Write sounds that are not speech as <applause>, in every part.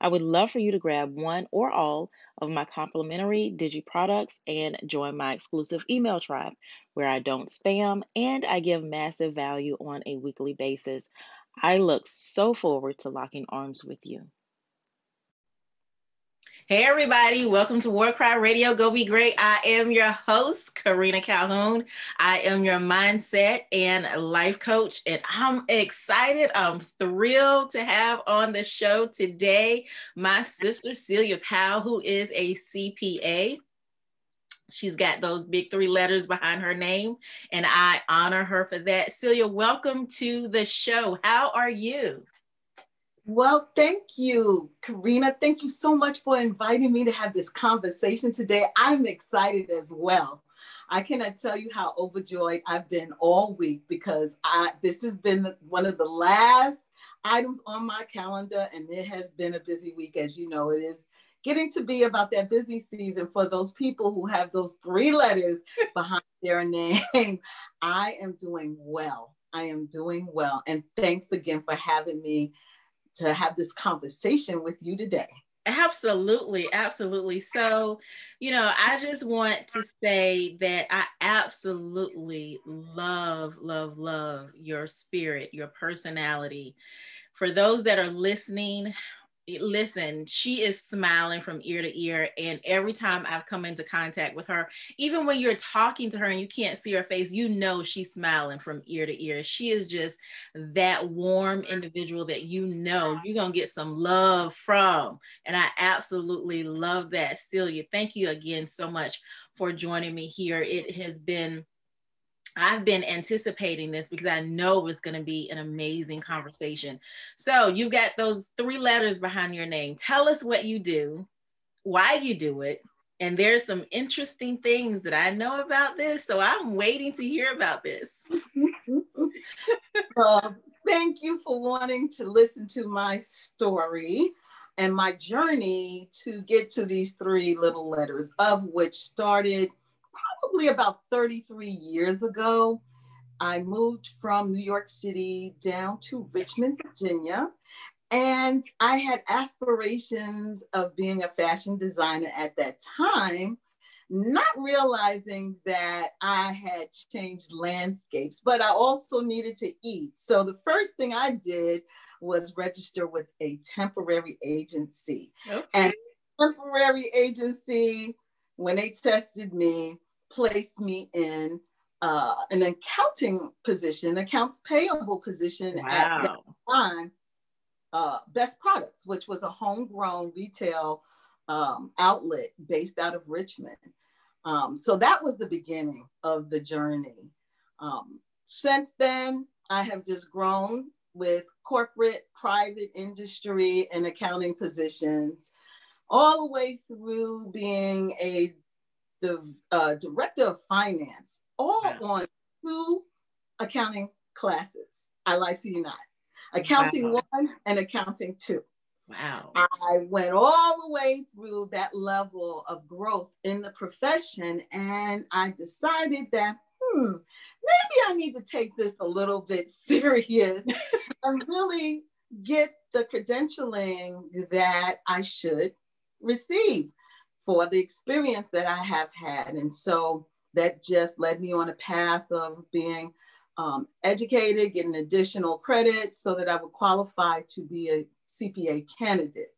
I would love for you to grab one or all of my complimentary Digi products and join my exclusive email tribe where I don't spam and I give massive value on a weekly basis. I look so forward to locking arms with you. Hey, everybody, welcome to War Cry Radio. Go be great. I am your host, Karina Calhoun. I am your mindset and life coach, and I'm excited. I'm thrilled to have on the show today my sister, Celia Powell, who is a CPA. She's got those big three letters behind her name, and I honor her for that. Celia, welcome to the show. How are you? Well, thank you, Karina. Thank you so much for inviting me to have this conversation today. I'm excited as well. I cannot tell you how overjoyed I've been all week because I this has been one of the last items on my calendar, and it has been a busy week, as you know. It is getting to be about that busy season for those people who have those three letters <laughs> behind their name. I am doing well. I am doing well. And thanks again for having me to have this conversation with you today. Absolutely, absolutely. So, you know, I just want to say that I absolutely love, love, love your spirit, your personality. For those that are listening, listen, she is smiling from ear to ear. And every time I've come into contact with her, even when you're talking to her and you can't see her face, you know she's smiling from ear to ear. She is just that warm individual that you know you're going to get some love from. And I absolutely love that. Celia, thank you again so much for joining me here. It has been I've been anticipating this because I know it's going to be an amazing conversation. So, you've got those three letters behind your name. Tell us what you do, why you do it, and there's some interesting things that I know about this. So, I'm waiting to hear about this. <laughs> well, thank you for wanting to listen to my story and my journey to get to these three little letters, of which started probably about 33 years ago. I moved from New York City down to Richmond, Virginia. And I had aspirations of being a fashion designer at that time, not realizing that I had changed landscapes, but I also needed to eat. So the first thing I did was register with a temporary agency. Okay. And temporary agency, when they tested me, placed me in uh, an accounting position, accounts payable position wow. at that time, uh, Best Products, which was a homegrown retail um, outlet based out of Richmond. Um, so that was the beginning of the journey. Um, since then, I have just grown with corporate, private industry, and accounting positions, all the way through being a the uh, director of finance, all wow. on two accounting classes. I like to unite accounting wow. one and accounting two. Wow. I went all the way through that level of growth in the profession, and I decided that, hmm, maybe I need to take this a little bit <laughs> serious and really get the credentialing that I should receive for the experience that I have had. And so that just led me on a path of being um, educated, getting additional credits so that I would qualify to be a CPA candidate.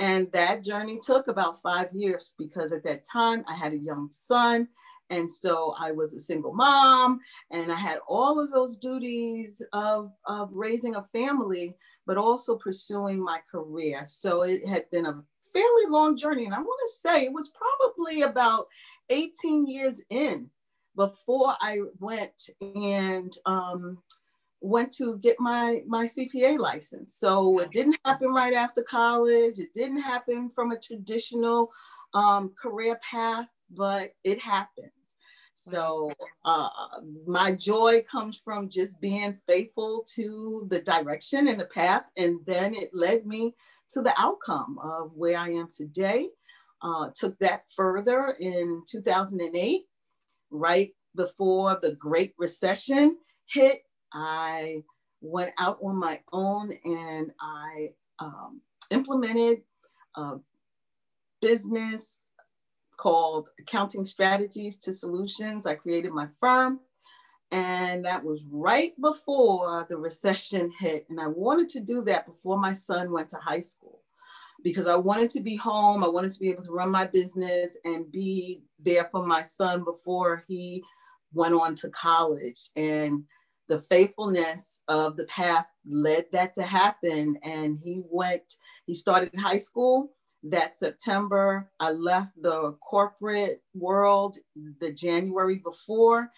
And that journey took about five years because at that time I had a young son. And so I was a single mom and I had all of those duties of, of raising a family, but also pursuing my career. So it had been a fairly long journey. And I want to say it was probably about 18 years in before I went and um, went to get my, my CPA license. So it didn't happen right after college. It didn't happen from a traditional um, career path, but it happened. So uh, my joy comes from just being faithful to the direction and the path, and then it led me to the outcome of where I am today. Uh, took that further in 2008, right before the Great Recession hit. I went out on my own and I um, implemented a business called Accounting Strategies to Solutions. I created my firm, and that was right before the recession hit. And I wanted to do that before my son went to high school because I wanted to be home. I wanted to be able to run my business and be there for my son before he went on to college. And the faithfulness of the path led that to happen. And he went, he started high school that September. I left the corporate world the January before,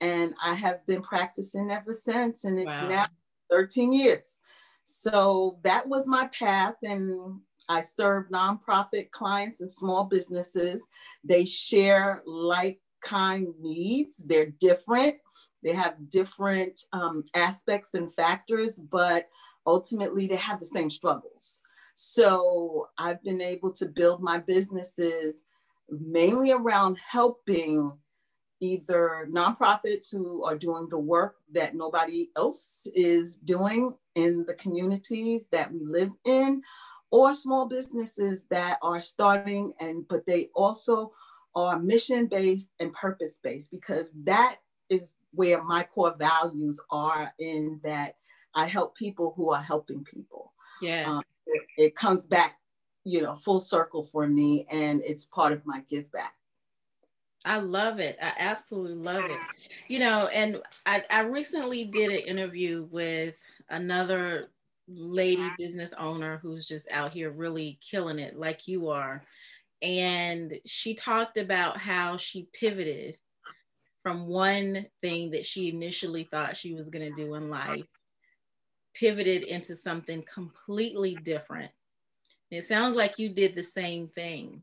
and I have been practicing ever since. And it's wow. now 13 years. So that was my path. And I serve nonprofit clients and small businesses. They share like kind needs, they're different. They have different um, aspects and factors, but ultimately they have the same struggles. So I've been able to build my businesses mainly around helping either nonprofits who are doing the work that nobody else is doing in the communities that we live in or small businesses that are starting and but they also are mission based and purpose based because that is where my core values are in that I help people who are helping people. Yes. Um, it, comes back, you know, full circle for me and it's part of my give back. I love it. I absolutely love it. You know, and I, I recently did an interview with another lady business owner who's just out here really killing it like you are. And she talked about how she pivoted from one thing that she initially thought she was going to do in life pivoted into something completely different. It sounds like you did the same thing.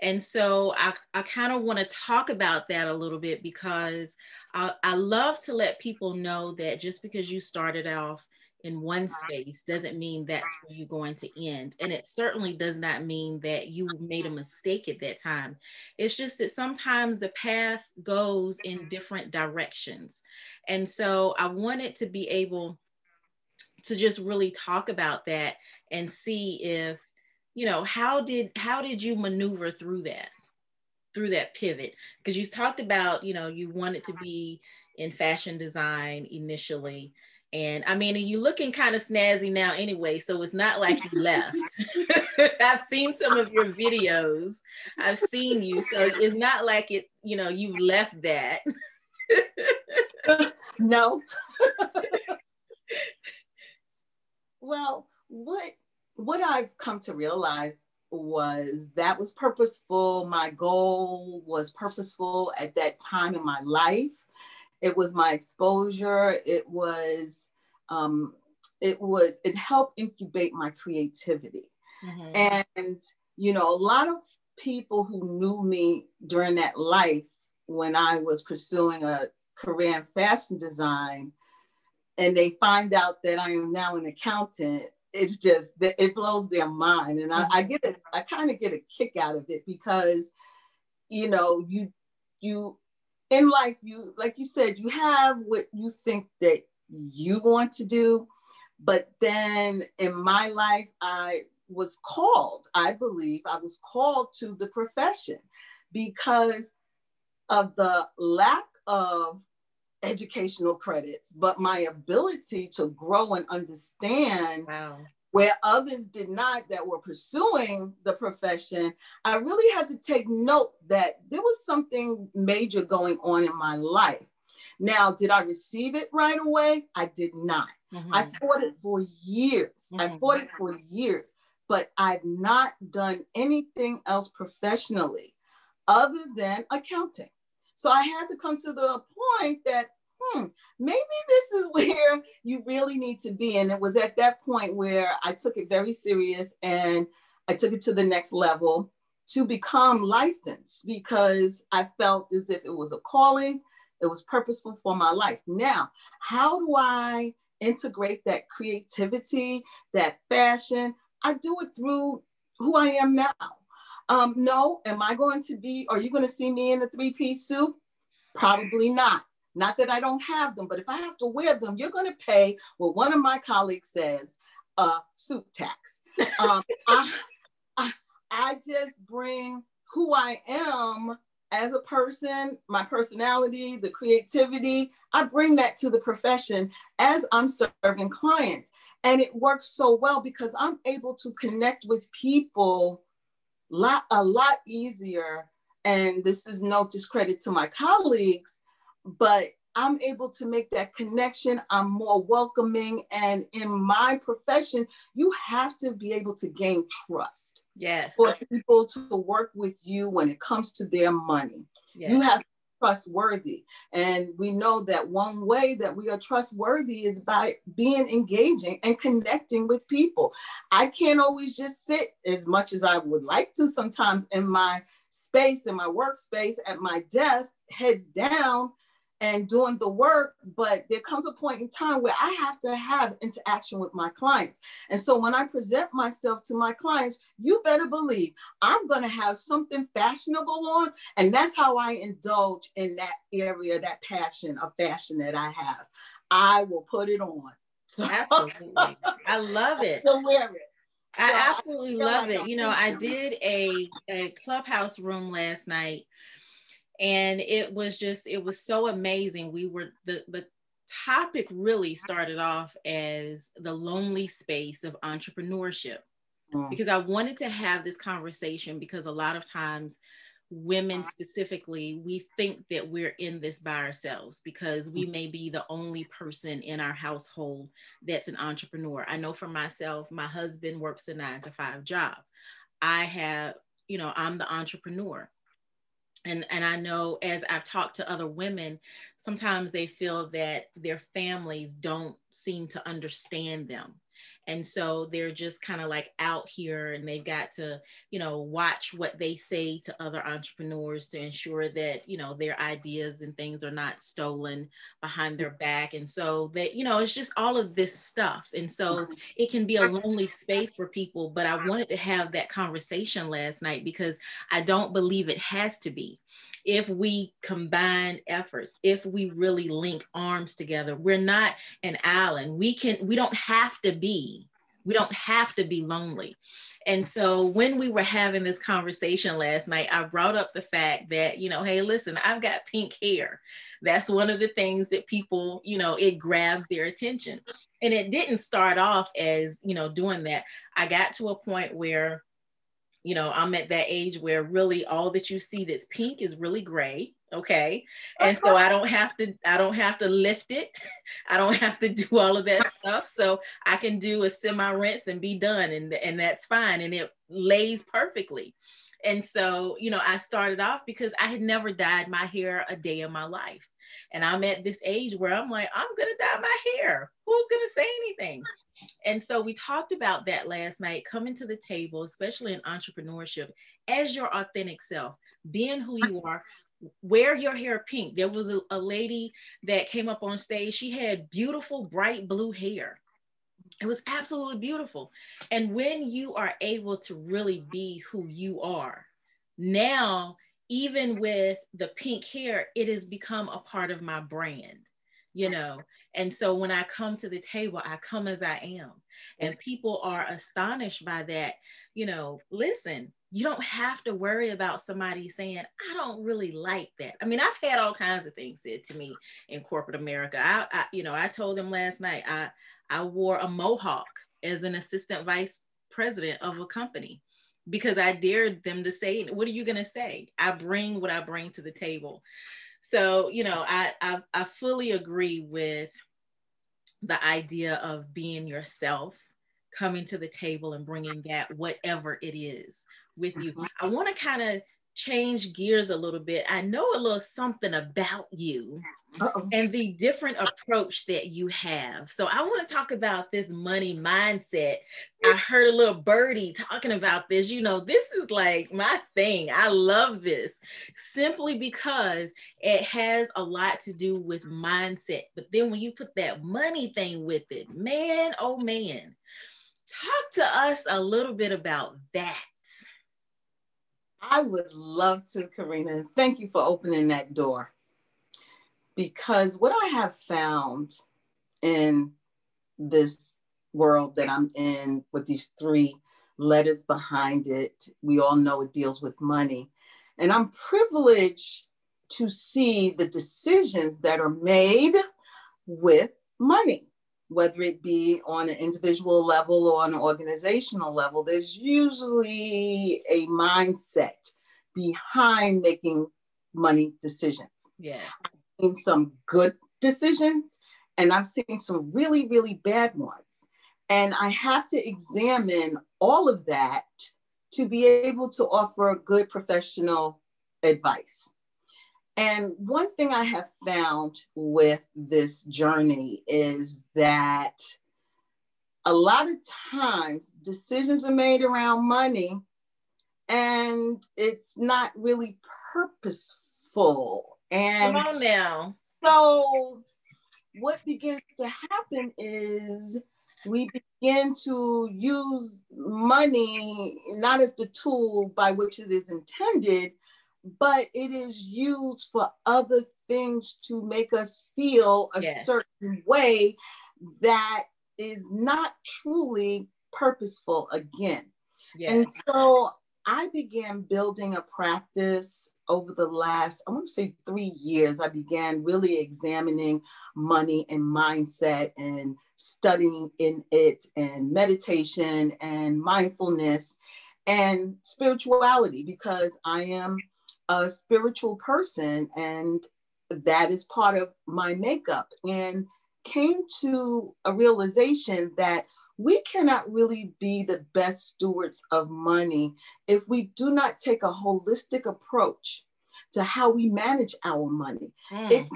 And so I, I kind of want to talk about that a little bit because I, I love to let people know that just because you started off in one space doesn't mean that's where you're going to end. And it certainly does not mean that you made a mistake at that time. It's just that sometimes the path goes in mm-hmm. different directions. And so I wanted to be able to just really talk about that and see if you know how did how did you maneuver through that through that pivot because you talked about you know you wanted to be in fashion design initially and I mean, you looking kind of snazzy now anyway, so it's not like you left. <laughs> I've seen some of your videos. I've seen you, so it's not like it, you know, you left that. <laughs> no. <laughs> Well, what what I've come to realize was that was purposeful. My goal was purposeful at that time in my life. It was my exposure. It was um, it was it helped incubate my creativity. Mm-hmm. And you know, a lot of people who knew me during that life when I was pursuing a career in fashion design and they find out that I am now an accountant, it's just that it blows their mind. And I, I get it, I kind of get a kick out of it because, you know, you you in life, you like you said, you have what you think that you want to do. But then in my life, I was called, I believe I was called to the profession because of the lack of educational credits, but my ability to grow and understand wow. where others did not that were pursuing the profession, I really had to take note that there was something major going on in my life. Now, did I receive it right away? I did not. Mm-hmm. I fought it for years. Mm-hmm. I fought it for years, but I've not done anything else professionally other than accounting. So I had to come to the point that hmm, maybe this is <laughs> where you really need to be. And it was at that point where I took it very serious and I took it to the next level. to become licensed because I felt as if it was a calling, it was purposeful for my life. Now, how do I integrate that creativity, that fashion? I do it through who I am now. Um, no, am I going to be, are you going to see me in a three piece suit? Probably not. Not that I don't have them, but if I have to wear them, you're going to pay what one of my colleagues says a suit tax. Um, <laughs> I, I, I just bring who I am as a person, my personality, the creativity, I bring that to the profession as I'm serving clients. And it works so well because I'm able to connect with people lot, a lot easier. And this is no discredit to my colleagues, but I'm able to make that connection. I'm more welcoming. And in my profession, you have to be able to gain trust. Yes. For people to work with you when it comes to their money. Yes. You have trustworthy. And we know that one way that we are trustworthy is by being engaging and connecting with people. I can't always just sit as much as I would like to sometimes in my space, in my workspace, at my desk, heads down and doing the work, but there comes a point in time where I have to have interaction with my clients. And so when I present myself to my clients, you better believe I'm going to have something fashionable on. And that's how I indulge in that area, that passion of fashion that I have. I will put it on. <laughs> So, absolutely. I love it. To wear it. I absolutely love it. You know, I did a, a clubhouse room last night and it was just it was so amazing we were the the topic really started off as the lonely space of entrepreneurship mm. because i wanted to have this conversation because a lot of times women specifically we think that we're in this by ourselves because we mm. may be the only person in our household that's an entrepreneur i know for myself my husband works a 9 to 5 job i have you know i'm the entrepreneur and and i know as i've talked to other women sometimes they feel that their families don't seem to understand them and so they're just kind of like out here and they've got to you know watch what they say to other entrepreneurs to ensure that you know their ideas and things are not stolen behind their back. And so that you know it's just all of this stuff. And so it can be a lonely space for people but i wanted to have that conversation last night because i don't believe it has to be if we combine efforts if we really link arms together we're not an island we can we don't have to be we don't have to be lonely. And so when we were having this conversation last night, I brought up the fact that, you know, hey, listen, I've got pink hair. That's one of the things that people, you know, it grabs their attention. And it didn't start off as, you know, doing that. I got to a point where, you know, I'm at that age where really all that you see that's pink is really gray okay? And so i don't have to i don't have to lift it. <laughs> I don't have to <laughs> do all of that stuff. So i can do a semi rinse and be done and and that's fine and it lays perfectly. And so you know i started off because i had never dyed my hair a day in my life and i'm at this age where i'm like i'm gonna dye my hair who's gonna say anything and so we talked about that last night coming to the table especially in entrepreneurship as your authentic self being who you are wear your hair pink. There was a, a, lady that came up on stage. She had beautiful, bright blue hair. It was absolutely beautiful. And when you are able to really be who you are, now, even with the pink hair, it has become a part of my brand, you know. And so when I come to the table, I come as I am. And people are astonished by that. You know, listen, you don't have to worry about somebody saying, I don't really like that. I mean, I've had all kinds of things said to me in corporate America. I, I you know, I told them last night, I, I wore a mohawk as an assistant vice president of a company because I dared them to say, what are you going to say? I bring what I bring to the table. So, you know, I, I, I fully agree with the idea of being yourself, coming to the table and bringing that whatever it is with you. Mm-hmm. I want to kind of change gears a little bit. I know a little something about you Uh-oh. and the different approach that you have. So I want to talk about this money mindset. I heard a little birdie talking about this. You know, this is like my thing. I love this simply because it has a lot to do with mindset. But then when you put that money thing with it, man, oh man, talk to us a little bit about that. I would love to, Karina. Thank you for opening that door. Because what I have found in this world that I'm in with these three letters behind it, we all know it deals with money. And I'm privileged to see the decisions that are made with money whether it be on an individual level or an organizational level, there's usually a mindset behind making money decisions. Yes. I've seen some good decisions and I've seen some really, really bad ones. And I have to examine all of that to be able to offer good professional advice. And one thing I have found with this journey is that a lot of times decisions are made around money and it's not really purposeful. And Come on now. So what begins to happen is we begin to use money not as the tool by which it is intended, but it is used for other things to make us feel a yes. certain way that is not truly purposeful again. Yes. And so I began building a practice over the last, I want to say three years. I began really examining money and mindset and studying in it and meditation and mindfulness and spirituality because I am a spiritual person and that is part of my makeup and came to a realization that we cannot really be the best stewards of money if we do not take a holistic approach to how we manage our money. Mm. It's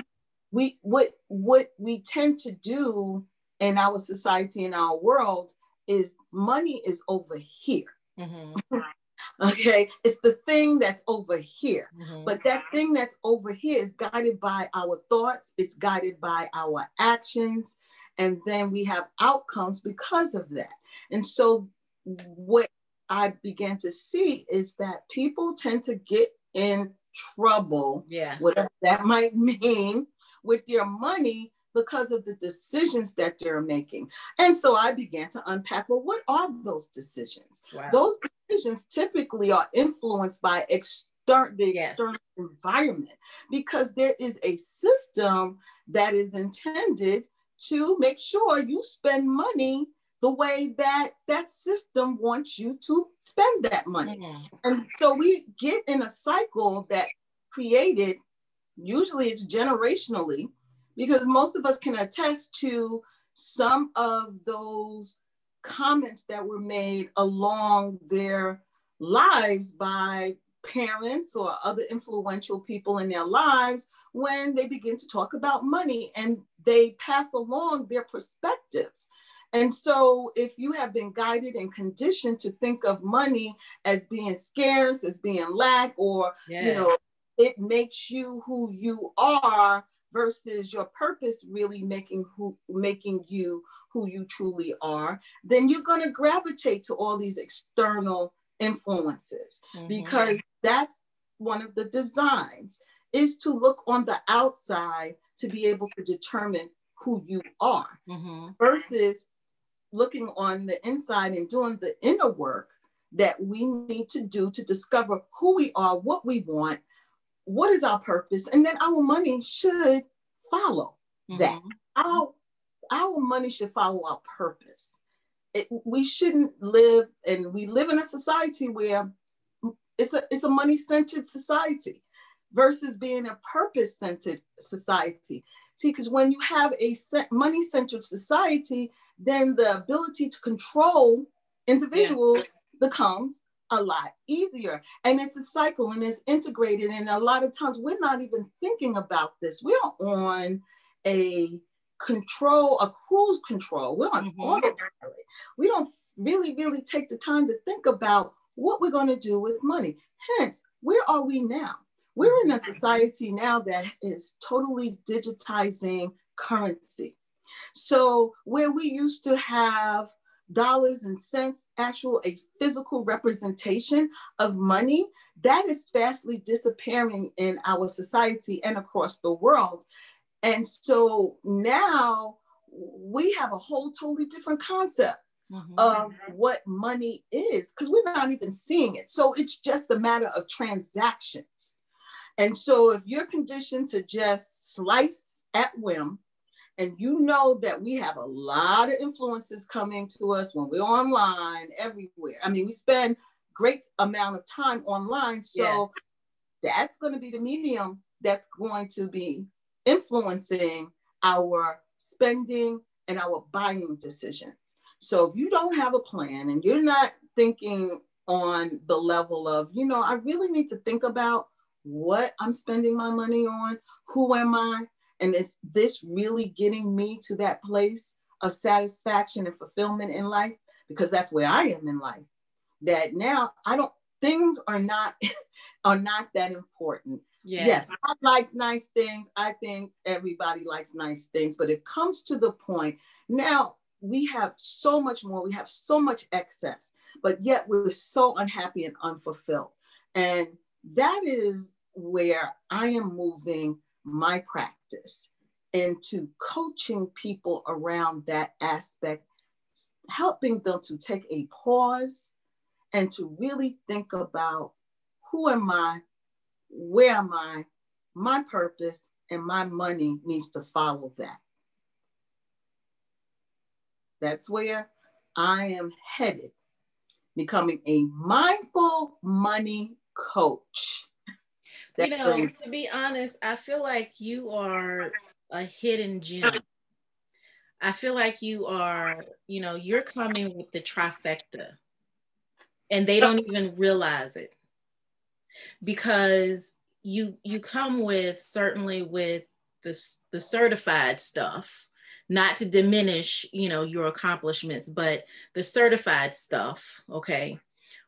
we what what we tend to do in our society in our world is money is over here. Mm-hmm. <laughs> <laughs> Okay, it's the thing that's over here. Mm-hmm. But that thing that's over here is guided by our thoughts, it's guided by our actions, and then we have outcomes because of that. And so, what I began to see is that people tend to get in trouble, yeah, whatever that might mean, with their money because of the decisions that they're making. And so I began to unpack well, what are those decisions? Wow. Those decisions typically are influenced by external the yes. external environment because there is a system that is intended to make sure you spend money the way that that system wants you to spend that money. Mm-hmm. And so we get in a cycle that created, usually it's generationally, because most of us can attest to some of those comments that were made along their lives by parents or other influential people in their lives when they begin to talk about money and they pass along their perspectives. And so, if you have been guided and conditioned to think of money as being scarce, as being lack, or yes. you know, it makes you who you are versus your purpose really making who making you who you truly are then you're going to gravitate to all these external influences mm-hmm. because that's one of the designs is to look on the outside to be able to determine who you are mm-hmm. versus looking on the inside and doing the inner work that we need to do to discover who we are, what we want, what is our purpose, and then our money should follow mm-hmm. that. Our our money should follow our purpose. It, we shouldn't live, and we live in a society where it's a it's a money centered society versus being a purpose centered society. See, because when you have a money centered society, then the ability to control individuals yeah. becomes a lot easier. And it's a cycle and it's integrated. And a lot of times we're not even thinking about this. We're on a control, a cruise control. We're on mm-hmm. autopilot. We don't really, really take the time to think about what we're going to do with money. Hence, where are we now? We're in a society now that is totally digitizing currency. So, where we used to have dollars and cents, actual a physical representation of money, that is fastly disappearing in our society and across the world. And so now we have a whole totally different concept mm-hmm. of what money is because we're not even seeing it. So it's just a matter of transactions. And so if you're conditioned to just slice at whim, and you know that we have a lot of influences coming to us when we're online everywhere. I mean, we spend great amount of time online. So yeah. that's going to be the medium that's going to be influencing our spending and our buying decisions. So if you don't have a plan and you're not thinking on the level of, you know, I really need to think about what I'm spending my money on, who am I, and is this really getting me to that place of satisfaction and fulfillment in life? Because that's where I am in life. That now I don't things are not <laughs> are not that important. Yes. yes, I like nice things. I think everybody likes nice things, but it comes to the point now we have so much more, we have so much excess, but yet we're so unhappy and unfulfilled. And that is where I am moving my practice into coaching people around that aspect, helping them to take a pause and to really think about who am I, where am I, my purpose, and my money needs to follow that. That's where I am headed, becoming a mindful money coach you know, to be honest, I feel like you are a hidden gem. I feel like you are, you know, you're coming with the trifecta and they don't even realize it because you you come with certainly with the, the certified stuff not to diminish you know your accomplishments but the certified stuff okay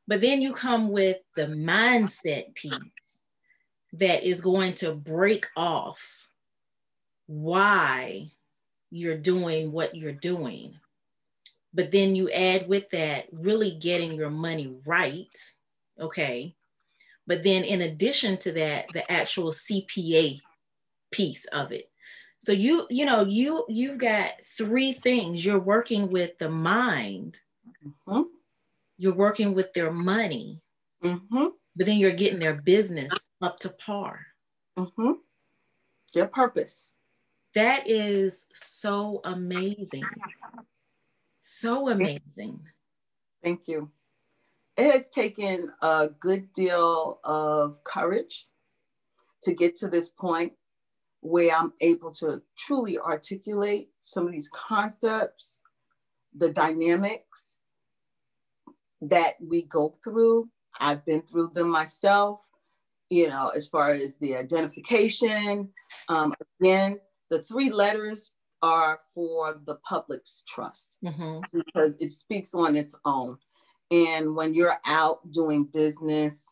but then you come with the mindset piece that is going to break off why you're doing what you're doing. But then you add with that really getting your money right. Okay. But then in addition to that, the actual CPA piece of it. So you, you know, you you've got three things. You're working with the mind, mm-hmm. you're working with their money, mm-hmm but then you're getting their business up to par. Mm-hmm. Their purpose. That is so amazing. So amazing. Thank you. It has taken a good deal of courage to get to this point where I'm able to truly articulate some of these concepts, the dynamics that we go through I've been through them myself, you know, as far as the identification. Um, again, the three letters are for the public's trust mm-hmm. because it speaks on its own. And when you're out doing business,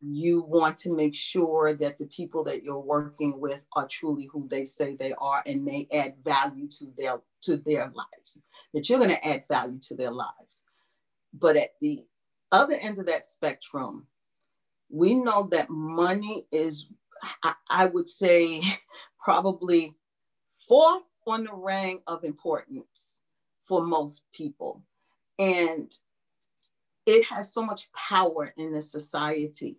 you want to make sure that the people that you're working with are truly who they say they are and may add value to their to their lives that you're going to add value to their lives but at the other end of that spectrum, we know that money is, I, I would say, <laughs> probably fourth on the rank of importance for most people. And it has so much power in the society.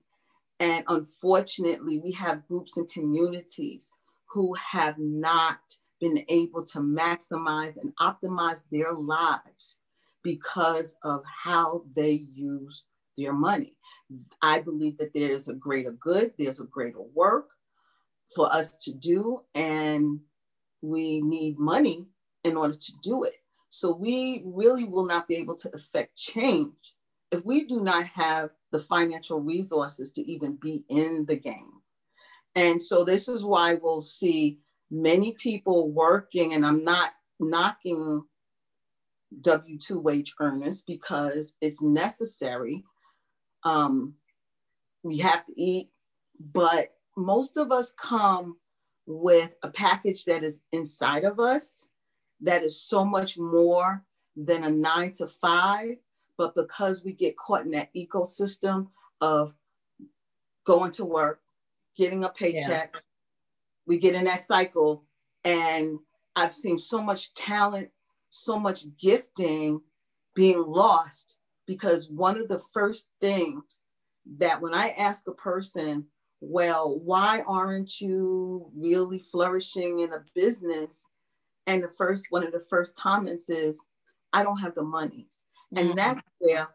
And unfortunately, we have groups and communities who have not been able to maximize and optimize their lives because of how they use their money. I believe that there's a greater good, there's a greater work for us to do, and we need money in order to do it. So we really will not be able to affect change if we do not have the financial resources to even be in the game. And so this is why we'll see many people working, and I'm not knocking W 2 wage earners because it's necessary. Um, we have to eat, but most of us come with a package that is inside of us that is so much more than a nine to five. But because we get caught in that ecosystem of going to work, getting a paycheck, yeah. we get in that cycle. And I've seen so much talent, so much gifting being lost because one of the first things that when I ask a person, well, why aren't you really flourishing in a business? And the first one of the first comments is, I don't have the money. Mm-hmm. And that's where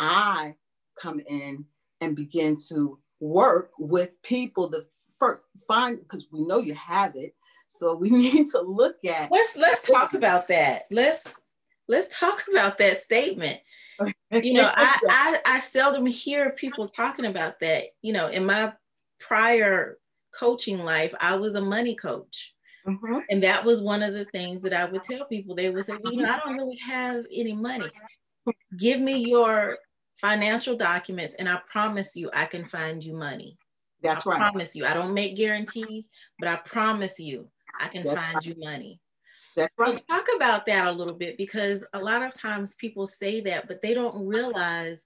I come in and begin to work with people to first find because we know you have it. So we <laughs> need to look at let's let's talk about that. Let's let's talk about that statement. You know, <laughs> I, I I seldom hear people talking about that. You know, in my prior coaching life, I was a money coach. Mm-hmm. And that was one of the things that I would tell people. They would say, well, you know, I don't really have any money. Give me your financial documents, and I promise you, I can find you money. That's I right. I promise you. I don't make guarantees, but I promise you, I can That's find right. you money. That's right. So talk about that a little bit because a lot of times people say that, but they don't realize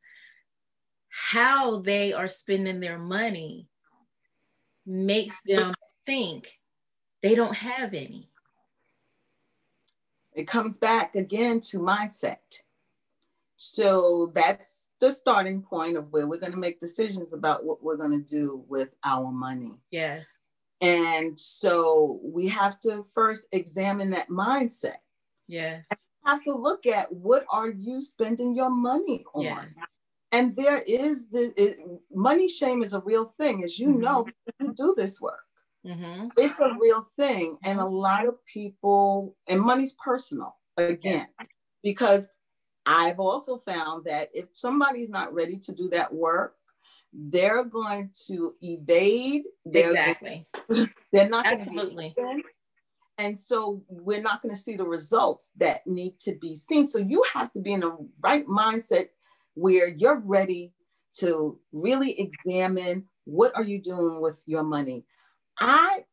how they are spending their money makes them think they don't have any. It comes back again to mindset. So that's the starting point of where we're going to make decisions about what we're going to do with our money. Yes. And so we have to first examine that mindset. Yes. have to look at what are you spending your money on? Yes. And there is this it, money shame is a real thing, as you mm-hmm. know, you do this work. Mm-hmm. It's a real thing. And a lot of people, and money's personal again, because I've also found that if somebody's not ready to do that work, they're going to evade. They're, exactly. They're not absolutely. And so we're not going to see the results that need to be seen. So you have to be in the right mindset where you're ready to really examine what are you doing with your money. I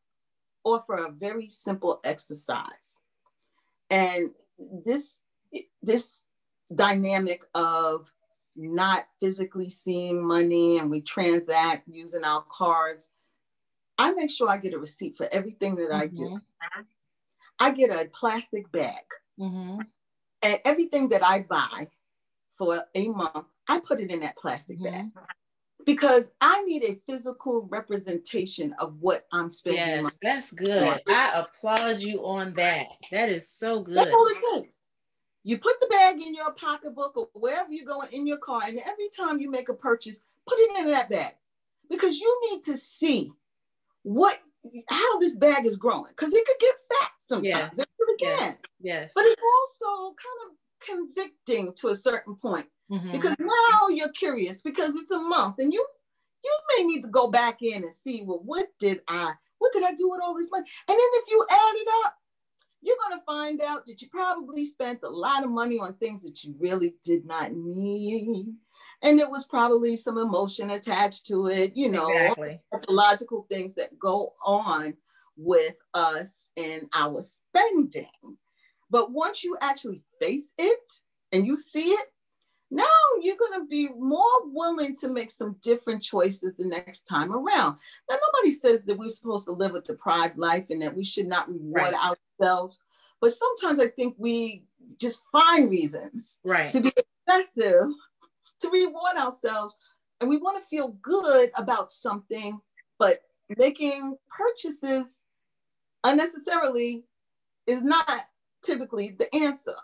offer a very simple exercise. And this this dynamic of not physically seeing money and we transact using our cards, I make sure I get a receipt for everything that I do. Mm-hmm. I get a plastic bag. Mm-hmm. And everything that I buy, for a month, I put it in that plastic mm-hmm. bag because I need a physical representation of what I'm spending. Yes, that's good. I applaud you on that. That is so good. That's all it takes. You put the bag in your pocketbook or wherever you're going in your car, and every time you make a purchase, put it in that bag because you need to see what how this bag is growing because it could get fat sometimes. Yes. It Yes. yes. But it's also kind of convicting to a certain point mm-hmm. because now you're curious because it's a month and you you may need to go back in and see well what did i what did i do with all this money and then if you add it up you're going to find out that you probably spent a lot of money on things that you really did not need and there was probably some emotion attached to it you know exactly. logical things that go on with us and our spending but once you actually face it and you see it, now you're going to be more willing to make some different choices the next time around. Now, nobody says that we're supposed to live a deprived life and that we should not reward right. ourselves. But sometimes I think we just find reasons right. to be excessive, to reward ourselves. And we want to feel good about something, but making purchases unnecessarily is not typically the answer.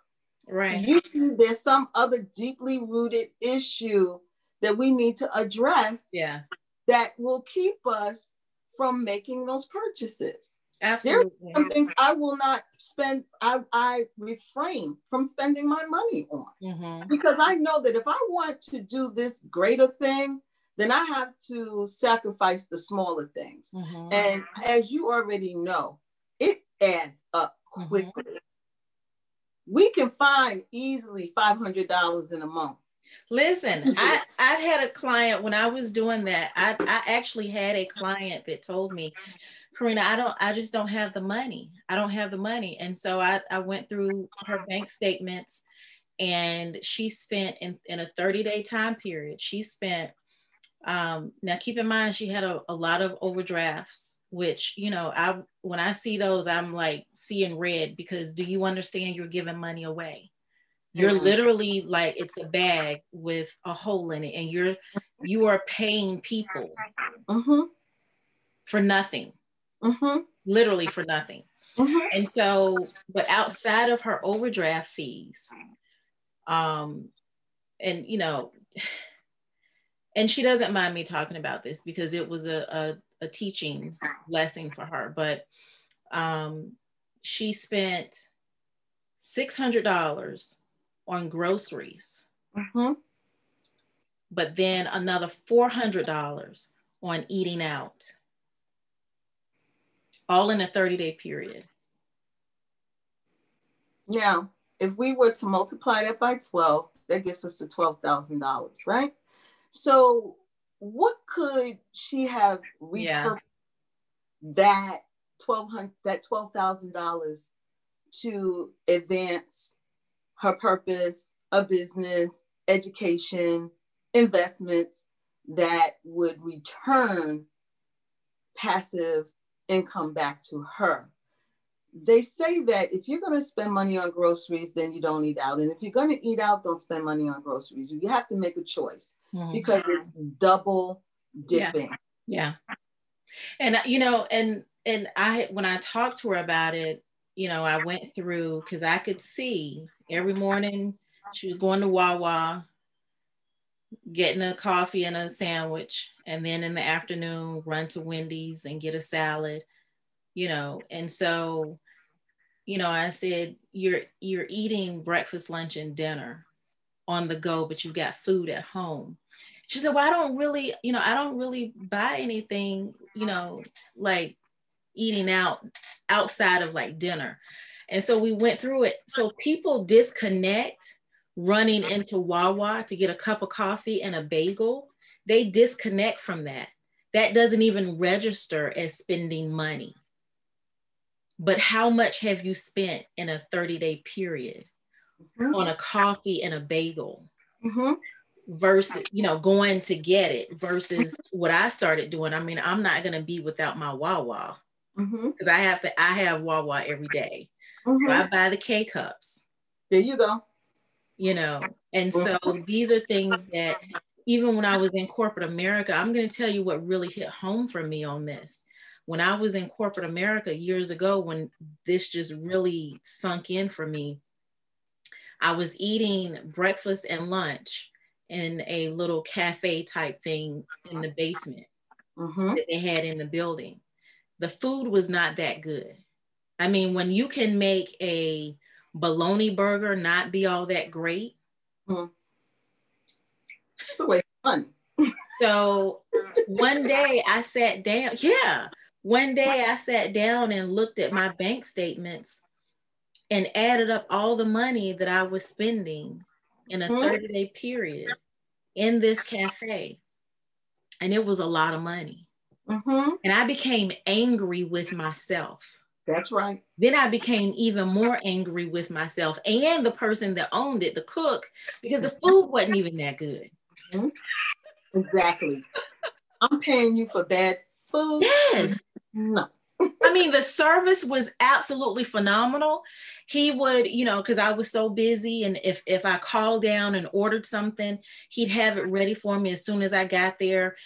Right. Usually there's some other deeply rooted issue that we need to address. Yeah. That will keep us from making those purchases. Absolutely. There are some things I will not spend, I, I refrain from spending my money on mm-hmm. because I know that if I want to do this greater thing, then I have to sacrifice the smaller things. Mm-hmm. And as you already know, it adds up mm-hmm. quickly. Mm-hmm. We can find easily $500 in a month. Listen, <laughs> I, I had a client when I was doing that. I, I actually had a client that told me, Karina, I don't, I just don't have the money. I don't have the money. And so I, I went through her bank statements and she spent in, in a 30 day time period, she spent, um, now keep in mind, she had a, a lot of overdrafts, which, you know, I, when I see those, I'm like seeing red because do you understand you're giving money away? You're mm-hmm. literally like, it's a bag with a hole in it and you're, you are paying people mm-hmm. for nothing mm-hmm. literally for nothing. Mm-hmm. And so, but outside of her overdraft fees, um, and you know, <sighs> and she doesn't mind me talking about this because it was a, a, teaching lesson for her, but um, she spent $600 on groceries, mm-hmm. but then another $400 on eating out all in a 30 day period. Now, if we were to multiply that by 12, that gets us to $12,000, right? So, what could she have repurposed yeah. that twelve hundred that twelve thousand dollars to advance her purpose, a business, education, investments that would return passive income back to her. They say that if you're going to spend money on groceries, then you don't eat out. And if you're going to eat out, don't spend money on groceries. You have to make a choice mm-hmm. because it's double dipping. Yeah. yeah. And you know, and and I when I talked to her about it, you know, I went through because I could see every morning she was going to Wawa, getting a coffee and a sandwich and then in the afternoon run to wendy's and get a salad you know and so you know i said you're you're eating breakfast lunch and dinner on the go but you've got food at home she said well i don't really you know i don't really buy anything you know like eating out outside of like dinner and so we went through it so people disconnect running into Wawa to get a cup of coffee and a bagel, they disconnect from that. That doesn't even register as spending money. But how much have you spent in a 30 day period mm-hmm. on a coffee and a bagel? Mm-hmm. Versus, you know, going to get it versus what I started doing. I mean, I'm not gonna be without my Wawa because mm-hmm. I have to, I have Wawa every day. So I mm-hmm. buy the K cups. There you go you know and so these are things that even when i was in corporate america i'm going to tell you what really hit home for me on this when i was in corporate america years ago when this just really sunk in for me i was eating breakfast and lunch in a little cafe type thing in the basement mm-hmm. that they had in the building the food was not that good i mean when you can make a bologna burger not be all that great. Mm-hmm. It's a waste of fun. so one day I sat down. Yeah. One day I sat down and looked at my bank statements and added up all the money that I was spending in a mm-hmm. 30 day period in this cafe. And it was a lot of money. Mm-hmm. And I became angry with myself. That's right. Then I became even more angry with myself and the person that owned it, the cook, because the food wasn't even that good. Mm-hmm. Exactly. I'm paying you for bad food. Yes. No. I mean, the service was absolutely phenomenal. He would, you know, because I was so busy, and if if I called down and ordered something, he'd have it ready for me as soon as I got there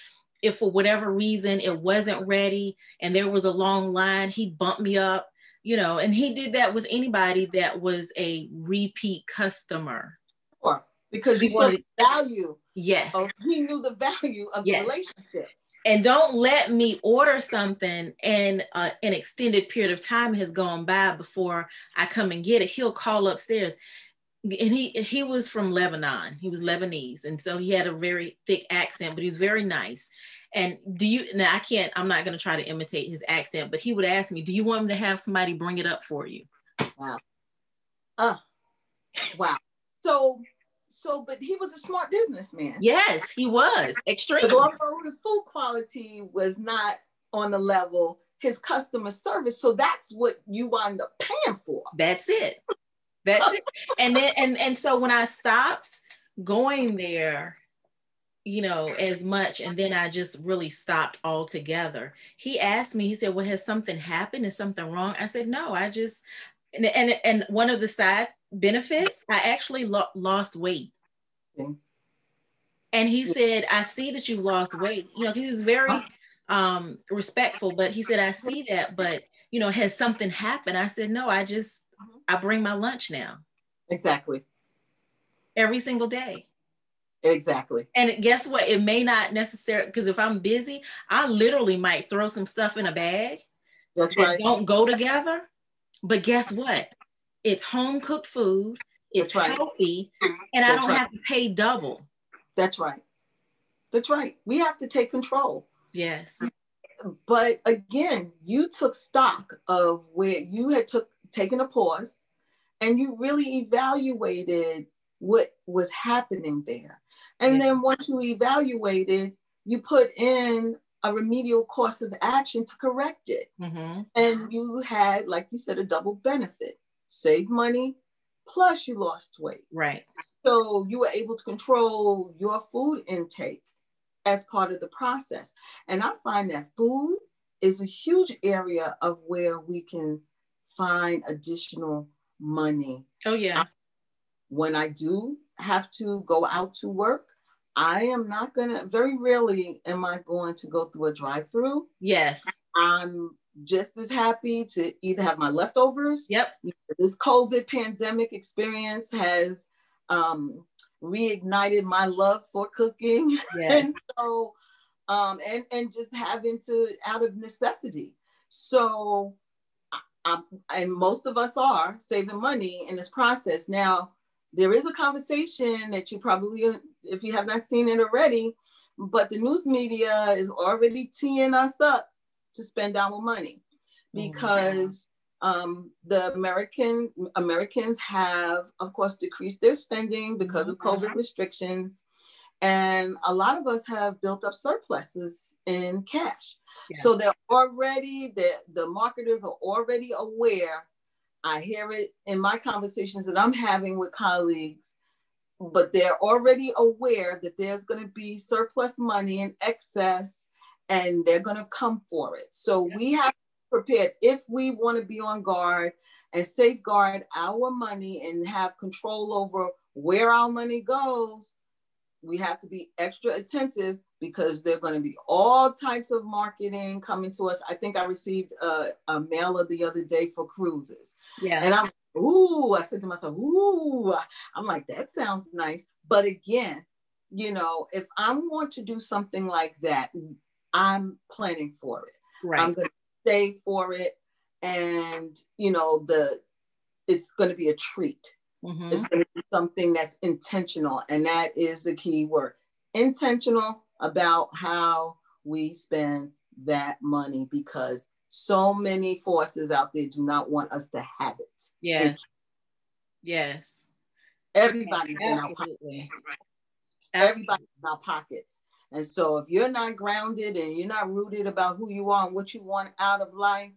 if for whatever reason it wasn't ready and there was a long line, he'd bump me up, you know, and he did that with anybody that was a repeat customer. Sure, because he saw the value. Yes. Of, he knew the value of yes. the relationship. And don't let me order something and uh, an extended period of time has gone by before I come and get it. He'll call upstairs. And he he was from Lebanon. He was Lebanese, and so he had a very thick accent, but he was very nice. And do you now I can't, I'm not gonna try to imitate his accent, but he would ask me, Do you want me to have somebody bring it up for you? Wow. Uh wow. So so but he was a smart businessman. Yes, he was extremely. although his food quality was not on the level, his customer service. So that's what you wind up paying for. That's it. That's it. And then and and so when I stopped going there, you know, as much, and then I just really stopped altogether. He asked me, he said, Well, has something happened? Is something wrong? I said, No, I just and and, and one of the side benefits, I actually lo- lost weight. And he said, I see that you lost weight. You know, he was very um, respectful, but he said, I see that, but you know, has something happened? I said, No, I just I bring my lunch now. Exactly. Every single day. Exactly. And guess what? It may not necessarily because if I'm busy, I literally might throw some stuff in a bag. That's that right. Don't go together. But guess what? It's home cooked food. It's right. healthy, and That's I don't right. have to pay double. That's right. That's right. We have to take control. Yes. But again, you took stock of where you had took taken a pause and you really evaluated what was happening there. And yeah. then once you evaluated, you put in a remedial course of action to correct it. Mm-hmm. And you had, like you said, a double benefit save money, plus you lost weight. Right. So you were able to control your food intake as part of the process. And I find that food is a huge area of where we can find additional money. Oh, yeah. When I do have to go out to work, I am not gonna. Very rarely am I going to go through a drive-through. Yes, I'm just as happy to either have my leftovers. Yep. This COVID pandemic experience has um, reignited my love for cooking, yes. <laughs> and so um, and and just having to out of necessity. So, I, and most of us are saving money in this process now there is a conversation that you probably, if you have not seen it already, but the news media is already teeing us up to spend our money because um, the American Americans have, of course, decreased their spending because of COVID mm-hmm. restrictions, and a lot of us have built up surpluses in cash. Yeah. So they're already the the marketers are already aware I hear it in my conversations that I'm having with colleagues, but they're already aware that there's going to be surplus money in excess and they're going to come for it. So we have to prepare if we want to be on guard and safeguard our money and have control over where our money goes. We have to be extra attentive because there are going to be all types of marketing coming to us. I think I received a, a mailer the other day for cruises. Yeah. And I'm, ooh, I said to myself, ooh, I'm like, that sounds nice. But again, you know, if I'm going to do something like that, I'm planning for it. Right. I'm going to stay for it. And, you know, the, it's going to be a treat. Mm-hmm. It's going to be something that's intentional. And that is the key word intentional about how we spend that money because so many forces out there do not want us to have it. Yeah. yes. Everybody's in our pockets. Everybody's in our pockets. And so if you're not grounded and you're not rooted about who you are and what you want out of life,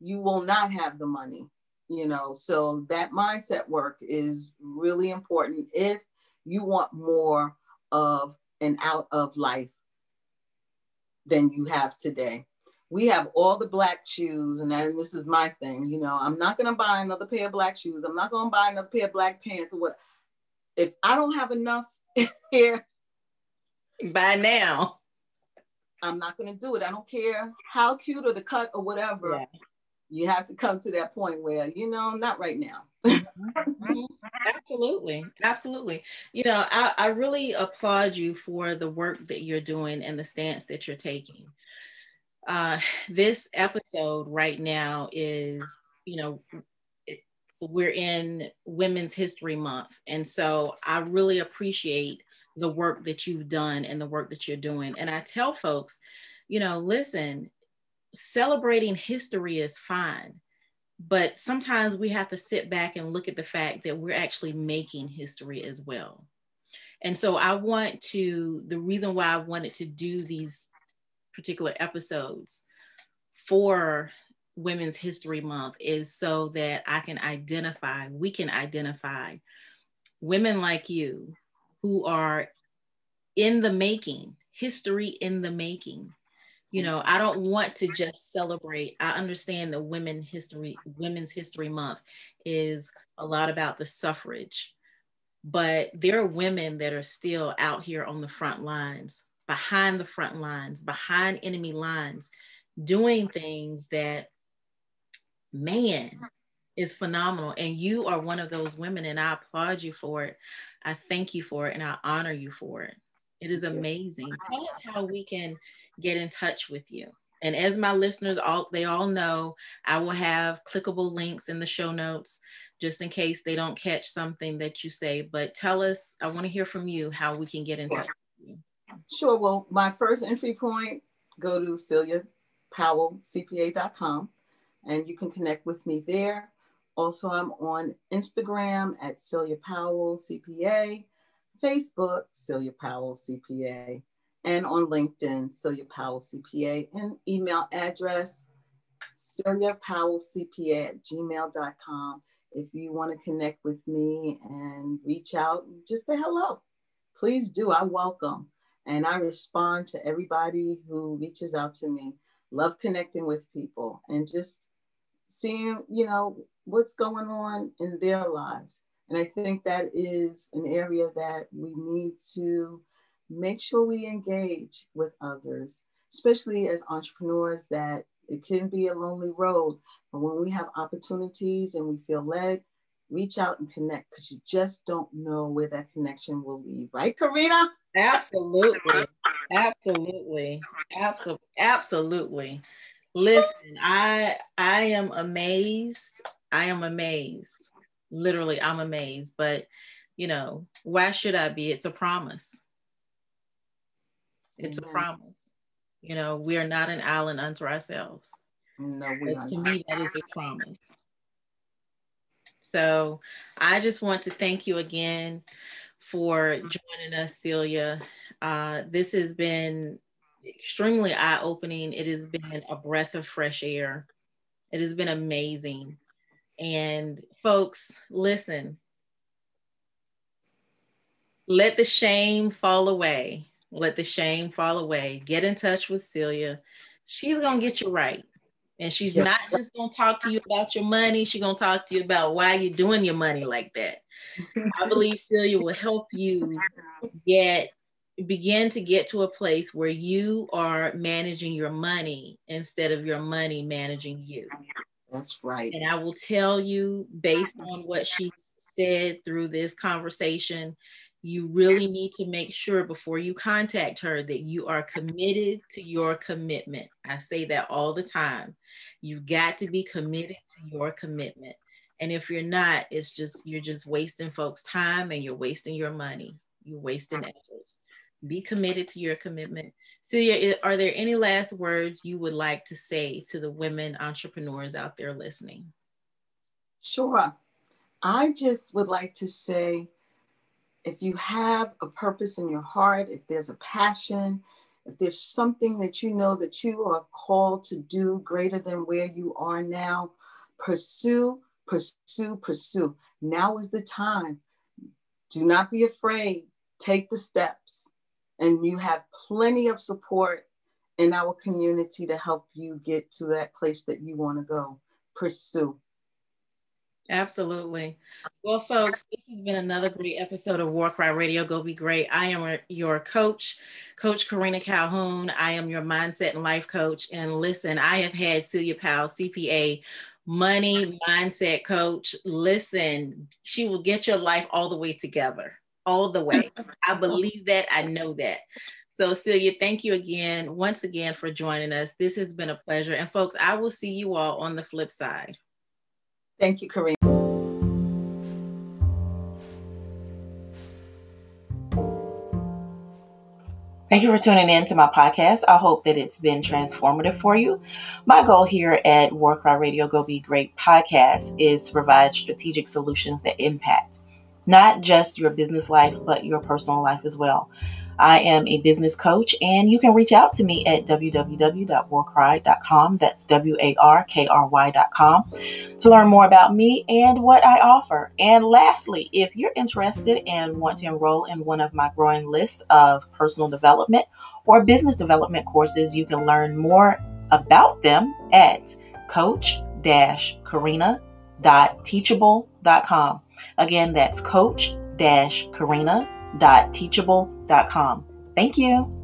you will not have the money. You know, so that mindset work is really important if you want more of an out of life than you have today. We have all the black shoes, and then this is my thing. You know, I'm not gonna buy another pair of black shoes. I'm not gonna buy another pair of black pants or what. If I don't have enough <laughs> here, by now, I'm not gonna do it. I don't care how cute or the cut or whatever. Yeah. you have to come to that point where, you know, not right now. mm-hmm. Absolutely. Absolutely. You know, I, I really applaud you for the work that you're doing and the stance that you're taking. Uh, this episode right now is, you know, we're in Women's History Month. And so I really appreciate the work that you've done and the work that you're doing. And I tell folks, you know, listen, celebrating history is fine, but sometimes we have to sit back and look at the fact that we're actually making history as well. And so I want to, the reason why I wanted to do these particular episodes for Women's History Month is so that I can identify, we can identify women like you who are in the making, history in the making. You know, I don't want to just celebrate. I understand that women history, Women's History Month is a lot about the suffrage, but there are women that are still out here on the front lines, behind the front lines, behind enemy lines, doing things that man is phenomenal. And you are one of those women, and I applaud you for it. I thank you for it, and I honor you for it. It is amazing. Tell us how we can get in touch with you. And as my listeners all they all know, I will have clickable links in the show notes just in case they don't catch something that you say. But tell us, I want to hear from you how we can get in touch with you. Sure. Well, my first entry point, go to celiapowellcpa.com and you can connect with me there. Also, I'm on Instagram at Celia Powell CPA, Facebook, Celia Powell CPA, and on LinkedIn, Celia Powell CPA, and email address, Celia Powell CPA at gmail.com. If you want to connect with me and reach out, just say hello. Please do. I welcome. And I respond to everybody who reaches out to me. Love connecting with people and just seeing, you know, what's going on in their lives. And I think that is an area that we need to make sure we engage with others, especially as entrepreneurs, that it can be a lonely road. But when we have opportunities and we feel led, reach out and connect because you just don't know where that connection will lead. Right, Karina? Absolutely. Absolutely. Absolutely. Absolutely. Listen, I I am amazed. I am amazed. Literally, I'm amazed. But you know, why should I be? It's a promise. It's Amen. a promise. You know, we are not an island unto ourselves. No, we but to me, that is a promise. So I just want to thank you again for joining us, Celia. Uh, this has been extremely eye opening. It has been a breath of fresh air. It has been amazing. And folks, listen, let the shame fall away. Let the shame fall away. Get in touch with Celia. She's going to get you right. And she's yeah. not just going to talk to you about your money. She's going to talk to you about why you're doing your money like that. I <laughs> believe Celia will help you get begin to get to a place where you are managing your money instead of your money managing you. That's right. And I will tell you, based on what she said through this conversation, you really need to make sure before you contact her that you are committed to your commitment. I say that all the time. You've got to be committed to your commitment. And if you're not, it's just, you're just wasting folks' time and you're wasting your money. You're wasting efforts be committed to your commitment. Celia, are there any last words you would like to say to the women entrepreneurs out there listening? Sure. I just would like to say if you have a purpose in your heart, if there's a passion, if there's something that you know that you are called to do greater than where you are now, pursue, pursue, pursue. Now is the time. Do not be afraid. Take the steps and you have plenty of support in our community to help you get to that place that you want to go. Pursue. Absolutely. Well, folks, this has been another great episode of War Cry Radio Go Be Great. I am your coach, Coach Karina Calhoun. I am your mindset and life coach. And listen, I have had Celia Powell, CPA, money mindset coach. Listen, she will get your life all the way together, all the way. <laughs> I believe that. I know that. So, Celia, thank you again, once again, for joining us. This has been a pleasure. And, folks, I will see you all on the flip side. Thank you, Karina. Thank you for tuning in to my podcast. I hope that it's been transformative for you. My goal here at Warcry Radio Go Be Great podcast is to provide strategic solutions that impact not just your business life, but your personal life as well. I am a business coach, and you can reach out to me at www.warkry.com. That's W A R K R Y.com to learn more about me and what I offer. And lastly, if you're interested and want to enroll in one of my growing list of personal development or business development courses, you can learn more about them at coach karina.teachable.com. Again, that's coach karina.teachable.com. Thank you.